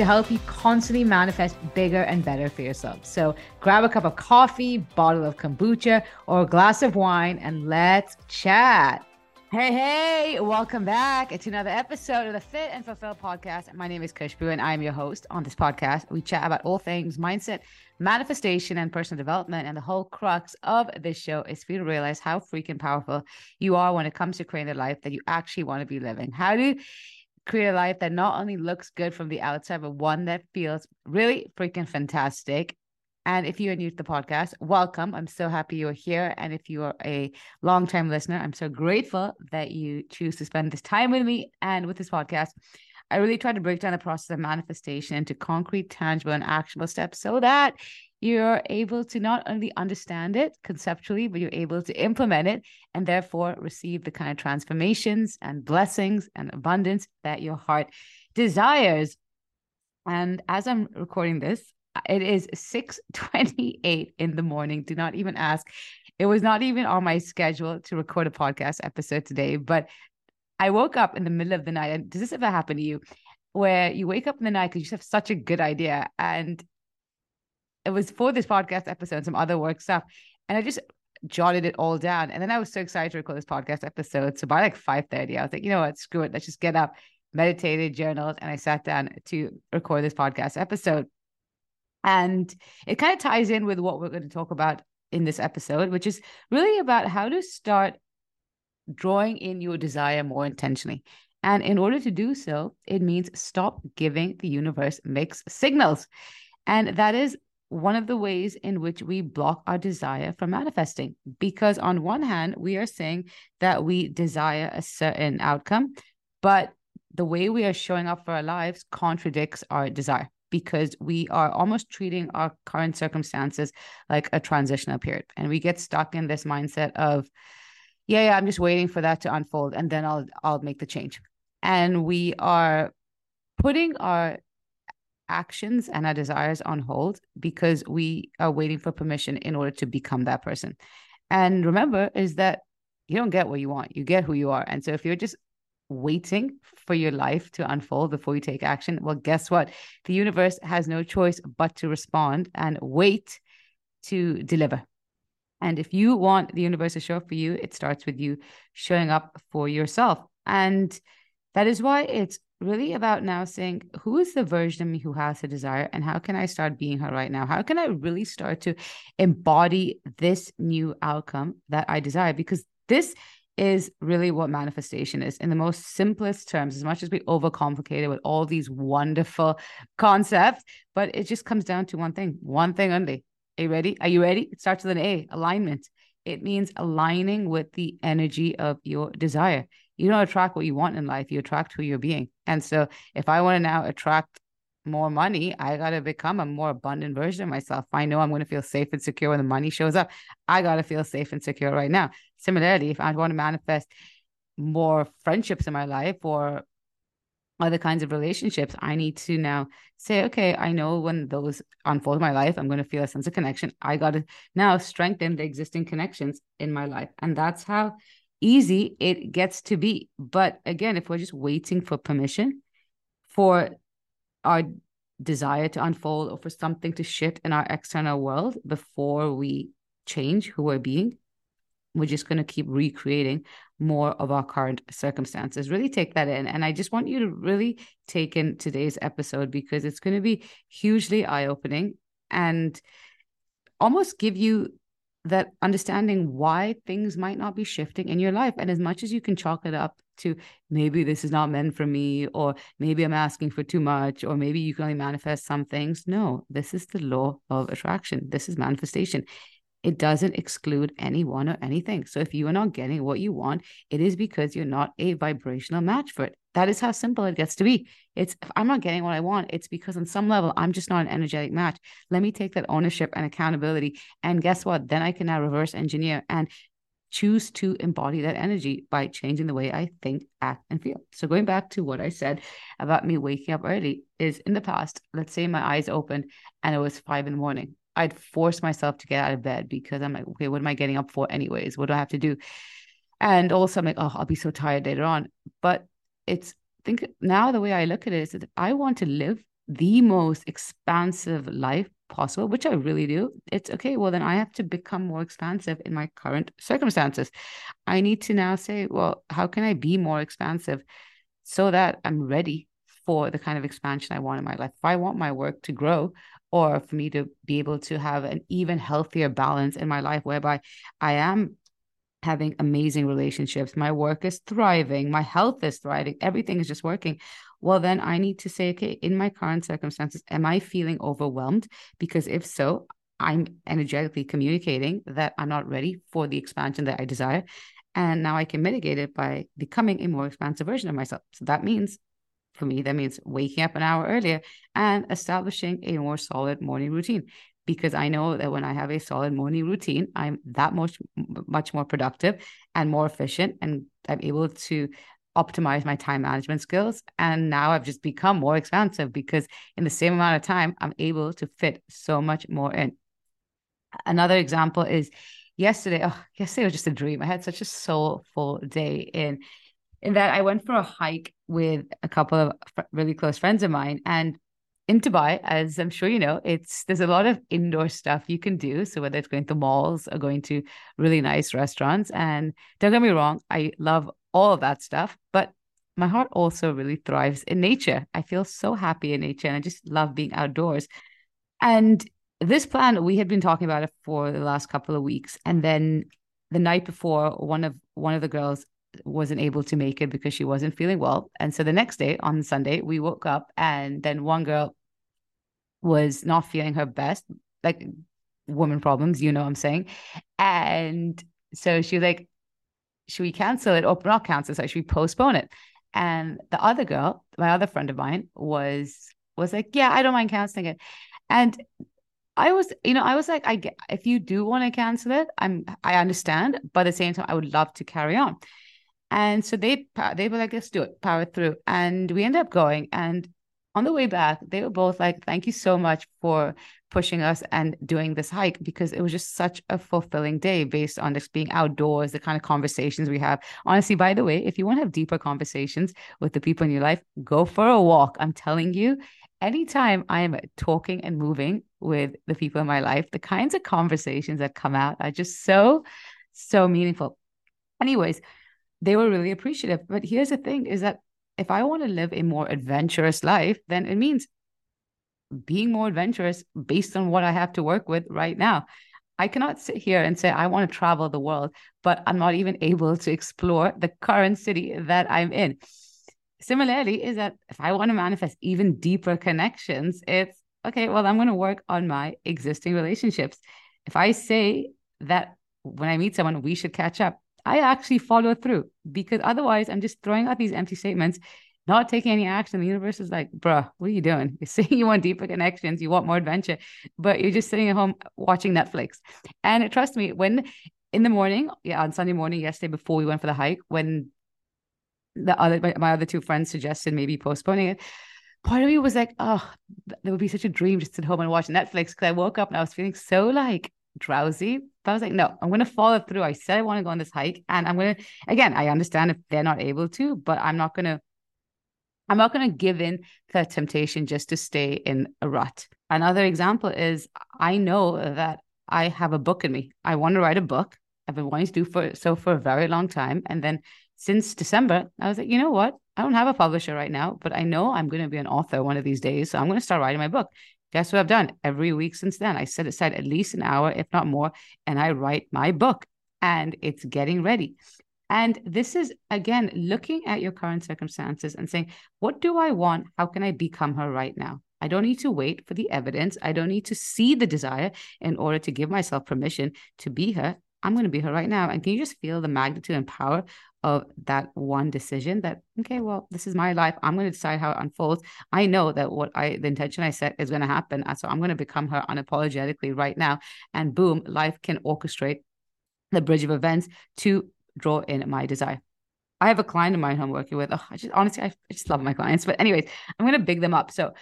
to help you constantly manifest bigger and better for yourself. So grab a cup of coffee, bottle of kombucha, or a glass of wine, and let's chat. Hey, hey, welcome back to another episode of the Fit and Fulfill podcast. My name is Khushbu and I am your host on this podcast. We chat about all things mindset, manifestation, and personal development. And the whole crux of this show is for you to realize how freaking powerful you are when it comes to creating a life that you actually want to be living. How to create a life that not only looks good from the outside, but one that feels really freaking fantastic and if you are new to the podcast, welcome. I'm so happy you're here. And if you are a long-time listener, I'm so grateful that you choose to spend this time with me and with this podcast. I really try to break down the process of manifestation into concrete, tangible, and actionable steps so that you're able to not only understand it conceptually, but you're able to implement it and therefore receive the kind of transformations and blessings and abundance that your heart desires. And as I'm recording this, it is 6:28 in the morning. Do not even ask. It was not even on my schedule to record a podcast episode today, but I woke up in the middle of the night. And does this ever happen to you? Where you wake up in the night because you have such a good idea. And it was for this podcast episode, some other work stuff. And I just jotted it all down. And then I was so excited to record this podcast episode. So by like 5:30, I was like, you know what, screw it. Let's just get up, meditated, journaled, and I sat down to record this podcast episode. And it kind of ties in with what we're going to talk about in this episode, which is really about how to start drawing in your desire more intentionally. And in order to do so, it means stop giving the universe mixed signals. And that is one of the ways in which we block our desire from manifesting. Because on one hand, we are saying that we desire a certain outcome, but the way we are showing up for our lives contradicts our desire because we are almost treating our current circumstances like a transitional period. And we get stuck in this mindset of, yeah, yeah, I'm just waiting for that to unfold and then I'll I'll make the change. And we are putting our actions and our desires on hold because we are waiting for permission in order to become that person. And remember is that you don't get what you want, you get who you are. And so if you're just waiting for your life to unfold before you take action, well, guess what? The universe has no choice but to respond and wait to deliver. And if you want the universe to show up for you, it starts with you showing up for yourself. And that is why it's really about now saying, who is the version of me who has a desire and how can I start being her right now? How can I really start to embody this new outcome that I desire? Because this is really what manifestation is in the most simplest terms, as much as we overcomplicate it with all these wonderful concepts. But it just comes down to one thing, one thing only. Are you ready? Are you ready? It starts with an A, alignment. It means aligning with the energy of your desire. You don't attract what you want in life, you attract who you're being. And so if I want to now attract more money, I got to become a more abundant version of myself. I know I'm going to feel safe and secure when the money shows up. I got to feel safe and secure right now. Similarly, if I want to manifest more friendships in my life or other kinds of relationships, I need to now say, okay, I know when those unfold in my life, I'm going to feel a sense of connection. I got to now strengthen the existing connections in my life. And that's how easy it gets to be. But again, if we're just waiting for permission for our desire to unfold or for something to shift in our external world before we change who we're being we're just going to keep recreating more of our current circumstances really take that in and i just want you to really take in today's episode because it's going to be hugely eye-opening and almost give you that understanding why things might not be shifting in your life and as much as you can chalk it up to maybe this is not meant for me, or maybe I'm asking for too much, or maybe you can only manifest some things. No, this is the law of attraction. This is manifestation. It doesn't exclude anyone or anything. So if you are not getting what you want, it is because you're not a vibrational match for it. That is how simple it gets to be. It's if I'm not getting what I want, it's because on some level I'm just not an energetic match. Let me take that ownership and accountability. And guess what? Then I can now reverse engineer and choose to embody that energy by changing the way I think, act, and feel. So going back to what I said about me waking up early is in the past, let's say my eyes opened and it was five in the morning. I'd force myself to get out of bed because I'm like, okay, what am I getting up for anyways? What do I have to do? And also I'm like, oh, I'll be so tired later on. But it's think now the way I look at it is that I want to live the most expansive life possible, which I really do. It's okay. Well, then I have to become more expansive in my current circumstances. I need to now say, well, how can I be more expansive so that I'm ready for the kind of expansion I want in my life? If I want my work to grow, or for me to be able to have an even healthier balance in my life whereby I am having amazing relationships, my work is thriving, my health is thriving, everything is just working. Well, then I need to say, okay, in my current circumstances, am I feeling overwhelmed? Because if so, I'm energetically communicating that I'm not ready for the expansion that I desire. And now I can mitigate it by becoming a more expansive version of myself. So that means for me, that means waking up an hour earlier and establishing a more solid morning routine. Because I know that when I have a solid morning routine, I'm that much much more productive and more efficient, and I'm able to optimize my time management skills. And now I've just become more expansive because in the same amount of time, I'm able to fit so much more in. Another example is yesterday. Oh, yesterday was just a dream. I had such a soulful day in in that I went for a hike with a couple of really close friends of mine and in Dubai, as I'm sure you know, it's there's a lot of indoor stuff you can do. So whether it's going to malls or going to really nice restaurants, and don't get me wrong, I love all of that stuff, but my heart also really thrives in nature. I feel so happy in nature, and I just love being outdoors. And this plan, we had been talking about it for the last couple of weeks, and then the night before, one of one of the girls wasn't able to make it because she wasn't feeling well. And so the next day on Sunday, we woke up and then one girl was not feeling her best, like woman problems, you know what I'm saying? And so she was like, should we cancel it or not cancel? So should we postpone it? And the other girl, my other friend of mine, was was like, yeah, I don't mind canceling it. And I was, you know, I was like, I get if you do want to cancel it, I'm I understand, but at the same time, I would love to carry on. And so they they were like, let's do it, power through. And we ended up going. And on the way back, they were both like, thank you so much for pushing us and doing this hike because it was just such a fulfilling day based on just being outdoors, the kind of conversations we have. Honestly, by the way, if you want to have deeper conversations with the people in your life, go for a walk. I'm telling you, anytime I am talking and moving with the people in my life, the kinds of conversations that come out are just so, so meaningful. Anyways, they were really appreciative. But here's the thing is that if I want to live a more adventurous life, then it means being more adventurous based on what I have to work with right now. I cannot sit here and say I want to travel the world, but I'm not even able to explore the current city that I'm in. Similarly, is that if I want to manifest even deeper connections, it's okay, well, I'm going to work on my existing relationships. If I say that when I meet someone, we should catch up, I actually follow through because otherwise I'm just throwing out these empty statements, not taking any action. The universe is like, bruh, what are you doing? You're saying you want deeper connections, you want more adventure, but you're just sitting at home watching Netflix. And trust me, when in the morning, yeah, on Sunday morning, yesterday before we went for the hike, when the other my, other two friends suggested maybe postponing it, part of me was like, oh, that would be such a dream just sit home and watch Netflix. Because I woke up and I was feeling so like drowsy. But I was like, no, I'm going to follow through. I said I want to go on this hike. And I'm going to, again, I understand if they're not able to, but I'm not going to, I'm not going to give in to the temptation just to stay in a rut. Another example is I know that I have a book in me. I want to write a book. I've been wanting to do for so for a very long time. And then since December, I was like, you know what? I don't have a publisher right now, but I know I'm going to be an author one of these days. So I'm going to start writing my book. Guess what I've done every week since then? I set aside at least an hour, if not more, and I write my book and it's getting ready. And this is, again, looking at your current circumstances and saying, what do I want? How can I become her right now? I don't need to wait for the evidence. I don't need to see the desire in order to give myself permission to be her. I'm going to be her right now. And can you just feel the magnitude and power of that one decision that, okay, well, this is my life. I'm going to decide how it unfolds. I know that what I, the intention I set is going to happen. So I'm going to become her unapologetically right now. And boom, life can orchestrate the bridge of events to draw in my desire. I have a client of mine who I'm working with. Oh, I just honestly, I just love my clients. But anyways, I'm going to big them up. So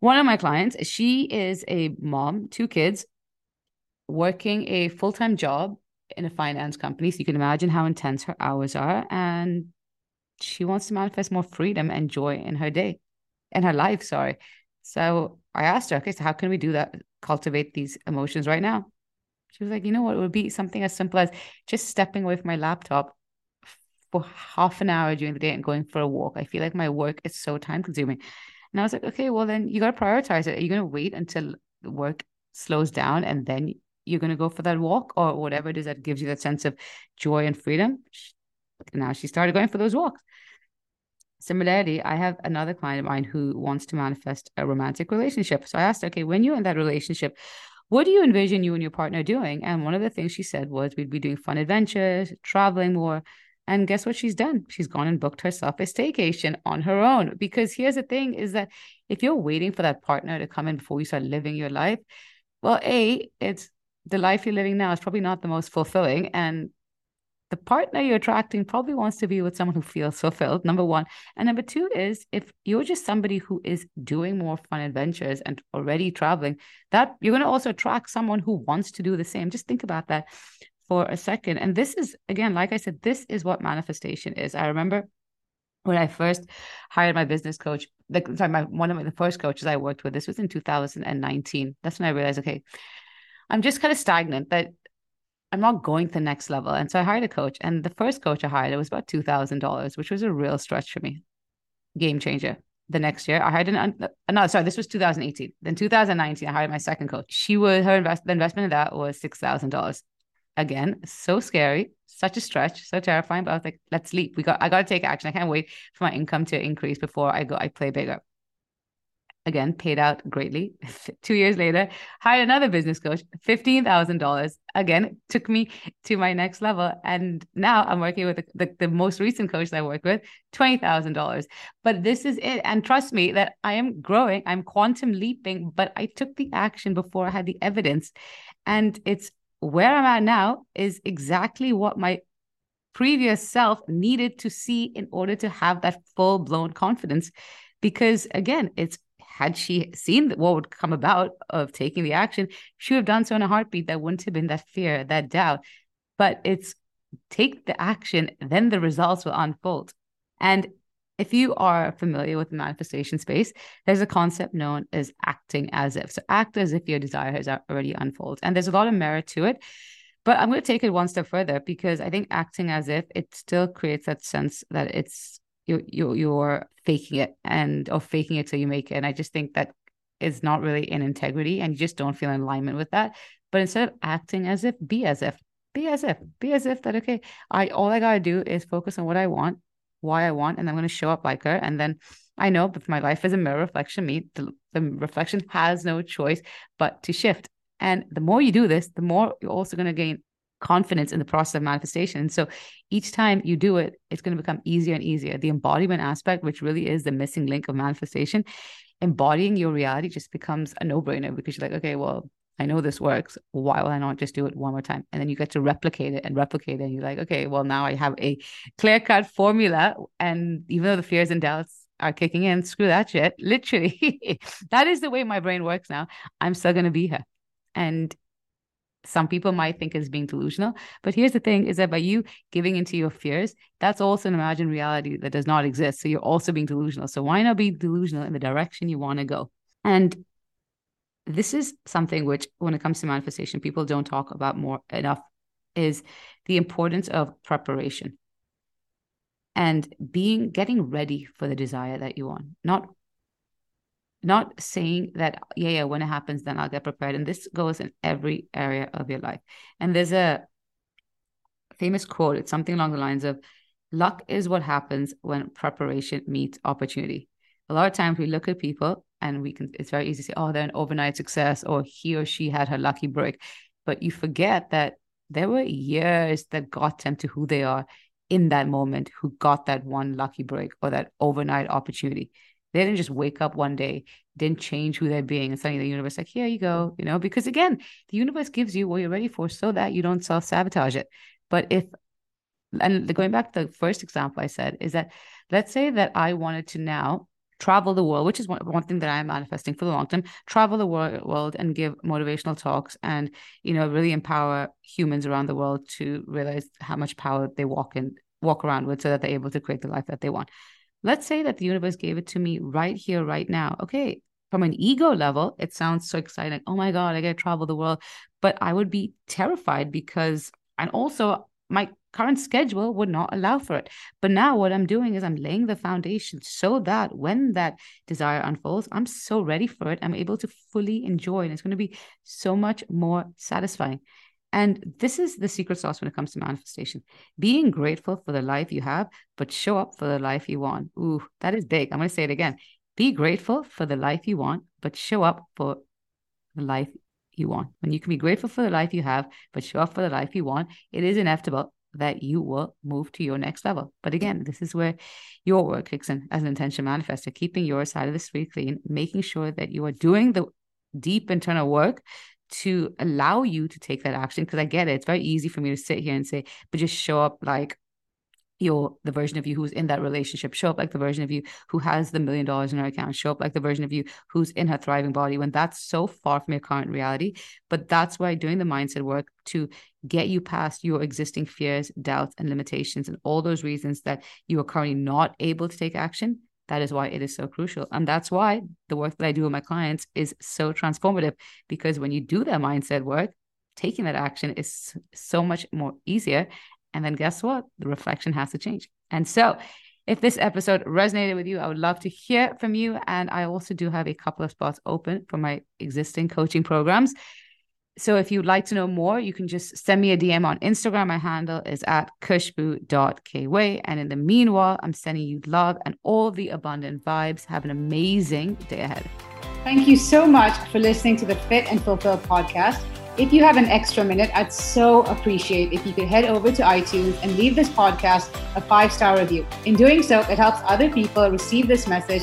one of my clients, she is a mom, two kids, working a full time job in a finance company. So you can imagine how intense her hours are. And she wants to manifest more freedom and joy in her day, in her life. Sorry. So I asked her, okay, so how can we do that? Cultivate these emotions right now. She was like, you know what? It would be something as simple as just stepping away from my laptop for half an hour during the day and going for a walk. I feel like my work is so time consuming. And I was like, okay, well, then you got to prioritize it. Are you going to wait until the work slows down and then you're going to go for that walk or whatever it is that gives you that sense of joy and freedom. Now she started going for those walks. Similarly, I have another client of mine who wants to manifest a romantic relationship. So I asked, okay, when you're in that relationship, what do you envision you and your partner doing? And one of the things she said was we'd be doing fun adventures, traveling more. And guess what she's done? She's gone and booked herself a staycation on her own. Because here's the thing is that if you're waiting for that partner to come in before you start living your life, well, A, it's the life you're living now is probably not the most fulfilling. And the partner you're attracting probably wants to be with someone who feels fulfilled, number one. And number two is if you're just somebody who is doing more fun adventures and already traveling, that you're going to also attract someone who wants to do the same. Just think about that for a second. And this is, again, like I said, this is what manifestation is. I remember when I first hired my business coach, like sorry, my one of my, the first coaches I worked with, this was in 2019. That's when I realized, okay, I'm just kind of stagnant that I'm not going to the next level. And so I hired a coach. And the first coach I hired, it was about $2,000, which was a real stretch for me. Game changer. The next year, I hired an, no, sorry, this was 2018. Then 2019, I hired my second coach. She was, her invest, the investment in that was $6,000. Again, so scary, such a stretch, so terrifying. But I was like, let's leap. We got, I got to take action. I can't wait for my income to increase before I go, I play bigger again paid out greatly. Two years later hired another business coach $15000 again took me to my next level. And now i'm working with the, the, the most recent coach that i work with $20000 but this is it. And trust me that i am growing. I'm quantum leaping but i took the action before i had the evidence. And it's where i'm at now is exactly what my previous self needed to see in order to have that full blown confidence. Because again it's had she seen what would come about of taking the action, she would have done so in a heartbeat. That wouldn't have been that fear, that doubt. But it's take the action, then the results will unfold. And if you are familiar with the manifestation space, there's a concept known as acting as if. So act as if your desire has already unfolded. And there's a lot of merit to it. But I'm going to take it one step further because I think acting as if it still creates that sense that it's you you you're faking it and or faking it till you make it. And I just think that is not really in integrity and you just don't feel in alignment with that. But instead of acting as if, be as if, be as if, be as if that okay, I all I gotta do is focus on what I want, why I want, and I'm gonna show up like her. And then I know if my life is a mirror reflection, me, the, the reflection has no choice but to shift. And the more you do this, the more you're also to gain confidence in the process of manifestation. so each time you do it, it's going to become easier and easier. The embodiment aspect, which really is the missing link of manifestation, embodying your reality just becomes a no brainer because you're like, okay, well, I know this works. Why will I not just do it one more time? And then you get to replicate it and replicate it. And you're like, okay, well, now I have a clear cut formula. And even though the fears and doubts are kicking in, screw that shit. Literally, that is the way my brain works now. I'm still going to be here. And some people might think is being delusional. But here's the thing is that by you giving into your fears, that's also an imagined reality that does not exist. So you're also being delusional. So why not be delusional in the direction you want to go? And this is something which, when it comes to manifestation, people don't talk about more enough is the importance of preparation and being getting ready for the desire that you want, not not saying that yeah yeah when it happens then i'll get prepared. And this goes in every area of your life. And there's a famous quote it's something along the lines of luck is what happens when preparation meets opportunity. A lot of times we look at people and we can it's very easy to say oh they're an overnight success or he or she had her lucky break. But you forget that there were years that got them to who they are in that moment who got that one lucky break or that overnight opportunity they didn't just wake up one day didn't change who they're being and suddenly the universe like here you go you know because again the universe gives you what you're ready for so that you don't self-sabotage it but if and going back to the first example i said is that let's say that i wanted to now travel the world, which is one, one thing that I'm manifesting for the long term, travel the world and give motivational talks and, you know, really empower humans around the world to realize how much power they walk in, walk around with so that they're able to create the life that they want. Let's say that the universe gave it to me right here, right now. Okay. From an ego level, it sounds so exciting. oh my God, I get to travel the world. But I would be terrified because, and also my current schedule would not allow for it. But now what I'm doing is I'm laying the foundation so that when that desire unfolds, I'm so ready for it. I'm able to fully enjoy, and it's going to be so much more satisfying. And this is the secret sauce when it comes to manifestation being grateful for the life you have, but show up for the life you want. Ooh, that is big. I'm going to say it again. Be grateful for the life you want, but show up for the life you want. When you can be grateful for the life you have, but show up for the life you want, it is inevitable that you will move to your next level. But again, this is where your work kicks in as an intention manifester, keeping your side of the street clean, making sure that you are doing the deep internal work to allow you to take that action. Because I get it, it's very easy for me to sit here and say, but just show up like you're the version of you who's in that relationship show up like the version of you who has the million dollars in her account show up like the version of you who's in her thriving body when that's so far from your current reality but that's why doing the mindset work to get you past your existing fears doubts and limitations and all those reasons that you are currently not able to take action that is why it is so crucial and that's why the work that i do with my clients is so transformative because when you do that mindset work taking that action is so much more easier and then guess what? The reflection has to change. And so, if this episode resonated with you, I would love to hear from you. And I also do have a couple of spots open for my existing coaching programs. So if you'd like to know more, you can just send me a DM on Instagram. My handle is at khushbu.kweigh. And in the meanwhile, I'm sending you love and all the abundant vibes. Have an amazing day ahead. Thank you so much for listening to the Fit and Fulfill podcast. If you have an extra minute, I'd so appreciate if you could head over to iTunes and leave this podcast a five star review. In doing so, it helps other people receive this message